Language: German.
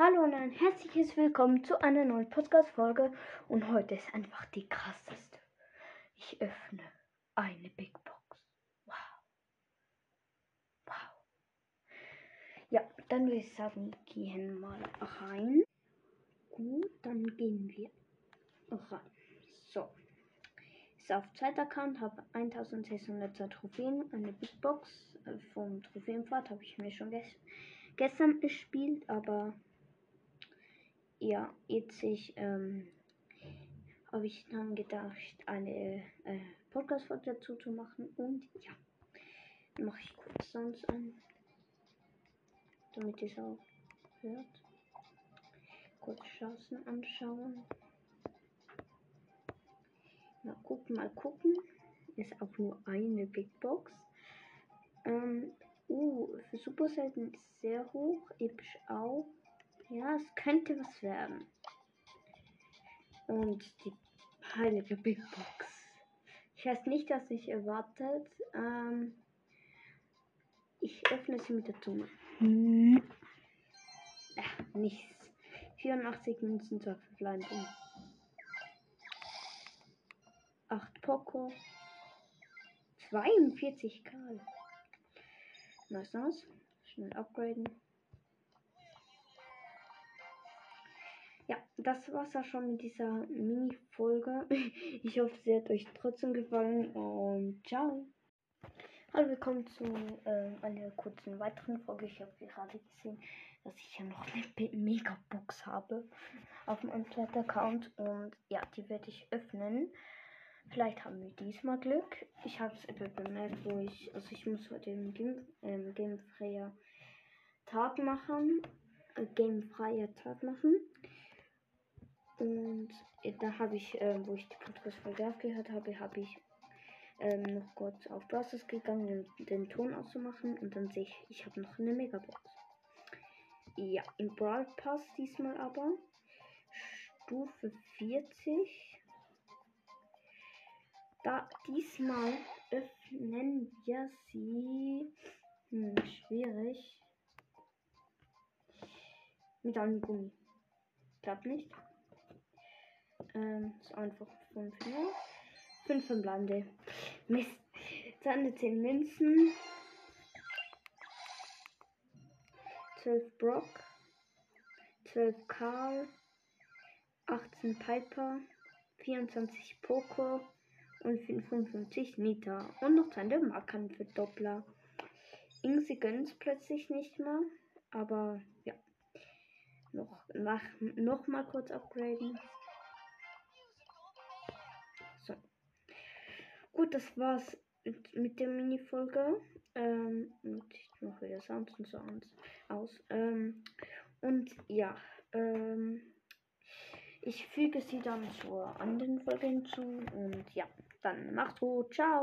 Hallo und ein herzliches Willkommen zu einer neuen Podcast-Folge. Und heute ist einfach die krasseste. Ich öffne eine Big Box. Wow. Wow. Ja, dann würde ich sagen, gehen mal rein. Gut, dann gehen wir rein. So. Ist auf Zeitaccount, habe 1600 Trophäen, eine Big Box. Äh, vom Trophäenfahrt habe ich mir schon ges gestern gespielt, aber ja, jetzt ähm, habe ich dann gedacht, eine äh, Podcast-Folge dazu zu machen. Und ja, mache ich kurz sonst an, damit ihr es auch hört. Kurz Chancen anschauen. Mal gucken, mal gucken. Ist auch nur eine Big Box. Ähm, uh, für Super Selten sehr hoch. Episch auch. Ja, es könnte was werden. Und die heilige Big Box. Ich weiß nicht, was ich erwartet. Ähm, ich öffne sie mit der Zunge. Hm. Ja, nichts. 84 Münzen zur Verblendung. 8 Poco. 42 Karl. Nice, nice. Schnell upgraden. Ja, das war's auch schon mit dieser Mini-Folge. Ich hoffe, sie hat euch trotzdem gefallen und ciao. Hallo, willkommen zu äh, einer kurzen weiteren Folge. Ich habe gerade gesehen, dass ich ja noch eine Mega-Box habe auf meinem Flat-Account und ja, die werde ich öffnen. Vielleicht haben wir diesmal Glück. Ich habe es bemerkt, wo ich, also ich muss heute einen Game, ähm, Gamefreier Tag machen, äh, Gamefreier Tag machen. Und äh, da habe ich, äh, wo ich die Podcast-Folge aufgehört habe, habe ich ähm, noch kurz auf Browsers gegangen, um den Ton auszumachen. Und dann sehe ich, ich habe noch eine Megabox. Ja, im Brawl Pass diesmal aber. Stufe 40. Da diesmal öffnen wir sie. Hm, schwierig. Mit einem Gummi. Klappt nicht. Ähm, ist einfach 5 mehr. 5 verbleibende. Mist. Seine 10 Münzen. 12 Brock. 12 Karl. 18 Piper. 24 Poco. Und 55 Nita. Und noch seine Marken für Doppler. Ingsi gönnt plötzlich nicht mehr. Aber ja. Noch, nach, noch mal kurz upgraden. Gut, das war's mit, mit der Mini-Folge. Ähm, und ich mache wieder Sounds und Sounds aus. Ähm, und ja, ähm, ich füge sie dann zur anderen Folge hinzu. Und ja, dann macht's gut. Ciao.